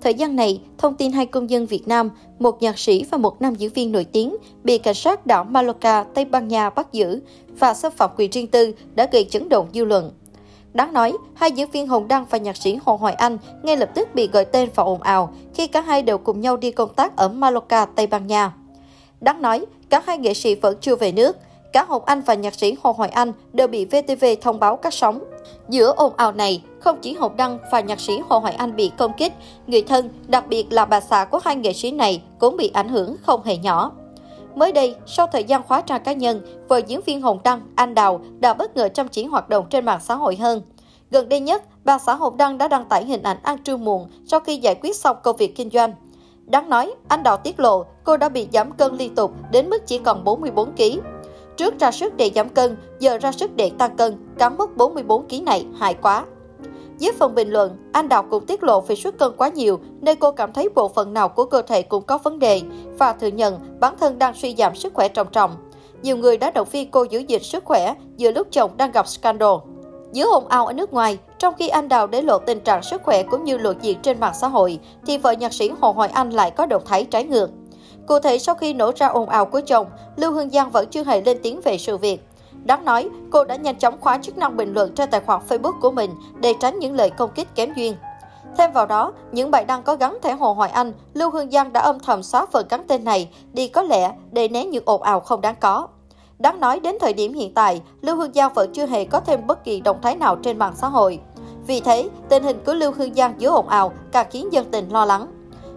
Thời gian này, thông tin hai công dân Việt Nam, một nhạc sĩ và một nam diễn viên nổi tiếng bị cảnh sát đảo Mallorca, Tây Ban Nha bắt giữ và xâm phạm quyền riêng tư đã gây chấn động dư luận. Đáng nói, hai diễn viên Hồng Đăng và nhạc sĩ Hồ Hoài Anh ngay lập tức bị gọi tên và ồn ào khi cả hai đều cùng nhau đi công tác ở Mallorca, Tây Ban Nha. Đáng nói, cả hai nghệ sĩ vẫn chưa về nước. Cả Hồng Anh và nhạc sĩ Hồ Hoài Anh đều bị VTV thông báo cắt sóng. Giữa ồn ào này, không chỉ Hồng Đăng và nhạc sĩ Hồ Hoài Anh bị công kích, người thân, đặc biệt là bà xã của hai nghệ sĩ này cũng bị ảnh hưởng không hề nhỏ. Mới đây, sau thời gian khóa trang cá nhân, vợ diễn viên Hồng Đăng, Anh Đào đã bất ngờ chăm chỉ hoạt động trên mạng xã hội hơn. Gần đây nhất, bà xã Hồng Đăng đã đăng tải hình ảnh ăn trưa muộn sau khi giải quyết xong công việc kinh doanh. Đáng nói, anh Đào tiết lộ cô đã bị giảm cân liên tục đến mức chỉ còn 44 kg. Trước ra sức để giảm cân, giờ ra sức để tăng cân, cán mốc 44 kg này hại quá. Dưới phần bình luận, anh Đào cũng tiết lộ về xuất cân quá nhiều nên cô cảm thấy bộ phận nào của cơ thể cũng có vấn đề và thừa nhận bản thân đang suy giảm sức khỏe trầm trọng. Nhiều người đã động viên cô giữ gìn sức khỏe giữa lúc chồng đang gặp scandal. Giữa ồn ào ở nước ngoài, trong khi anh Đào để lộ tình trạng sức khỏe cũng như lộ diện trên mạng xã hội, thì vợ nhạc sĩ Hồ Hoài Anh lại có động thái trái ngược. Cụ thể, sau khi nổ ra ồn ào của chồng, Lưu Hương Giang vẫn chưa hề lên tiếng về sự việc. Đáng nói, cô đã nhanh chóng khóa chức năng bình luận trên tài khoản Facebook của mình để tránh những lời công kích kém duyên. Thêm vào đó, những bài đăng có gắn thẻ Hồ Hoài Anh, Lưu Hương Giang đã âm thầm xóa phần gắn tên này đi có lẽ để né những ồn ào không đáng có. Đáng nói đến thời điểm hiện tại, Lưu Hương Giang vẫn chưa hề có thêm bất kỳ động thái nào trên mạng xã hội. Vì thế, tình hình của Lưu Hương Giang giữa ồn ào càng khiến dân tình lo lắng.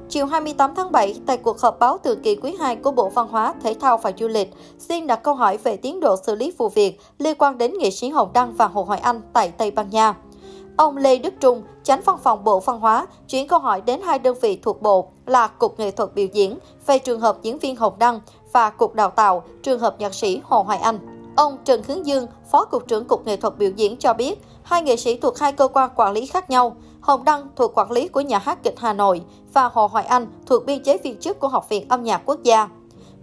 Chiều 28 tháng 7, tại cuộc họp báo thường kỳ quý 2 của Bộ Văn hóa, Thể thao và Du lịch, xin đặt câu hỏi về tiến độ xử lý vụ việc liên quan đến nghệ sĩ Hồng Đăng và Hồ Hoài Anh tại Tây Ban Nha. Ông Lê Đức Trung, tránh văn phòng Bộ Văn hóa, chuyển câu hỏi đến hai đơn vị thuộc Bộ là Cục Nghệ thuật biểu diễn về trường hợp diễn viên Hồng Đăng và Cục Đào tạo trường hợp nhạc sĩ Hồ Hoài Anh. Ông Trần Hướng Dương, Phó Cục trưởng Cục Nghệ thuật biểu diễn cho biết, hai nghệ sĩ thuộc hai cơ quan quản lý khác nhau. Hồng Đăng thuộc quản lý của Nhà hát kịch Hà Nội và Hồ Hoài Anh thuộc biên chế viên chức của Học viện Âm nhạc Quốc gia.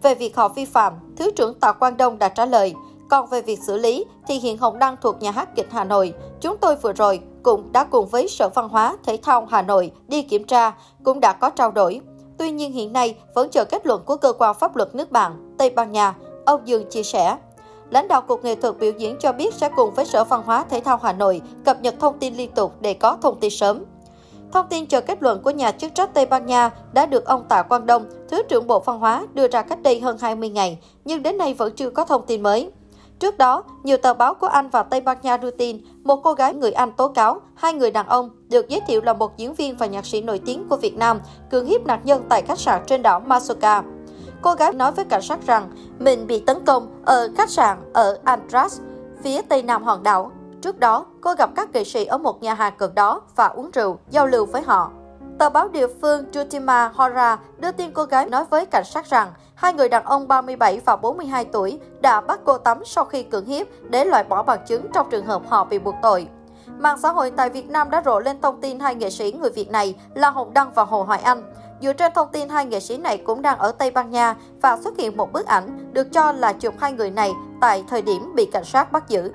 Về việc họ vi phạm, Thứ trưởng Tạ Quang Đông đã trả lời, còn về việc xử lý thì hiện Hồng Đăng thuộc Nhà hát kịch Hà Nội. Chúng tôi vừa rồi cũng đã cùng với Sở Văn hóa, Thể thao Hà Nội đi kiểm tra, cũng đã có trao đổi. Tuy nhiên hiện nay vẫn chờ kết luận của cơ quan pháp luật nước bạn, Tây Ban Nha, ông Dương chia sẻ. Lãnh đạo Cục Nghệ thuật biểu diễn cho biết sẽ cùng với Sở Văn hóa Thể thao Hà Nội cập nhật thông tin liên tục để có thông tin sớm. Thông tin chờ kết luận của nhà chức trách Tây Ban Nha đã được ông Tạ Quang Đông, Thứ trưởng Bộ Văn hóa đưa ra cách đây hơn 20 ngày, nhưng đến nay vẫn chưa có thông tin mới. Trước đó, nhiều tờ báo của Anh và Tây Ban Nha đưa tin một cô gái người Anh tố cáo hai người đàn ông được giới thiệu là một diễn viên và nhạc sĩ nổi tiếng của Việt Nam cưỡng hiếp nạn nhân tại khách sạn trên đảo Masoka. Cô gái nói với cảnh sát rằng mình bị tấn công ở khách sạn ở Andras, phía tây nam hòn đảo. Trước đó, cô gặp các nghệ sĩ ở một nhà hàng gần đó và uống rượu, giao lưu với họ. Tờ báo địa phương Jutima Hora đưa tin cô gái nói với cảnh sát rằng hai người đàn ông 37 và 42 tuổi đã bắt cô tắm sau khi cưỡng hiếp để loại bỏ bằng chứng trong trường hợp họ bị buộc tội. Mạng xã hội tại Việt Nam đã rộ lên thông tin hai nghệ sĩ người Việt này là Hồng Đăng và Hồ Hoài Anh. Dựa trên thông tin hai nghệ sĩ này cũng đang ở Tây Ban Nha và xuất hiện một bức ảnh được cho là chụp hai người này tại thời điểm bị cảnh sát bắt giữ.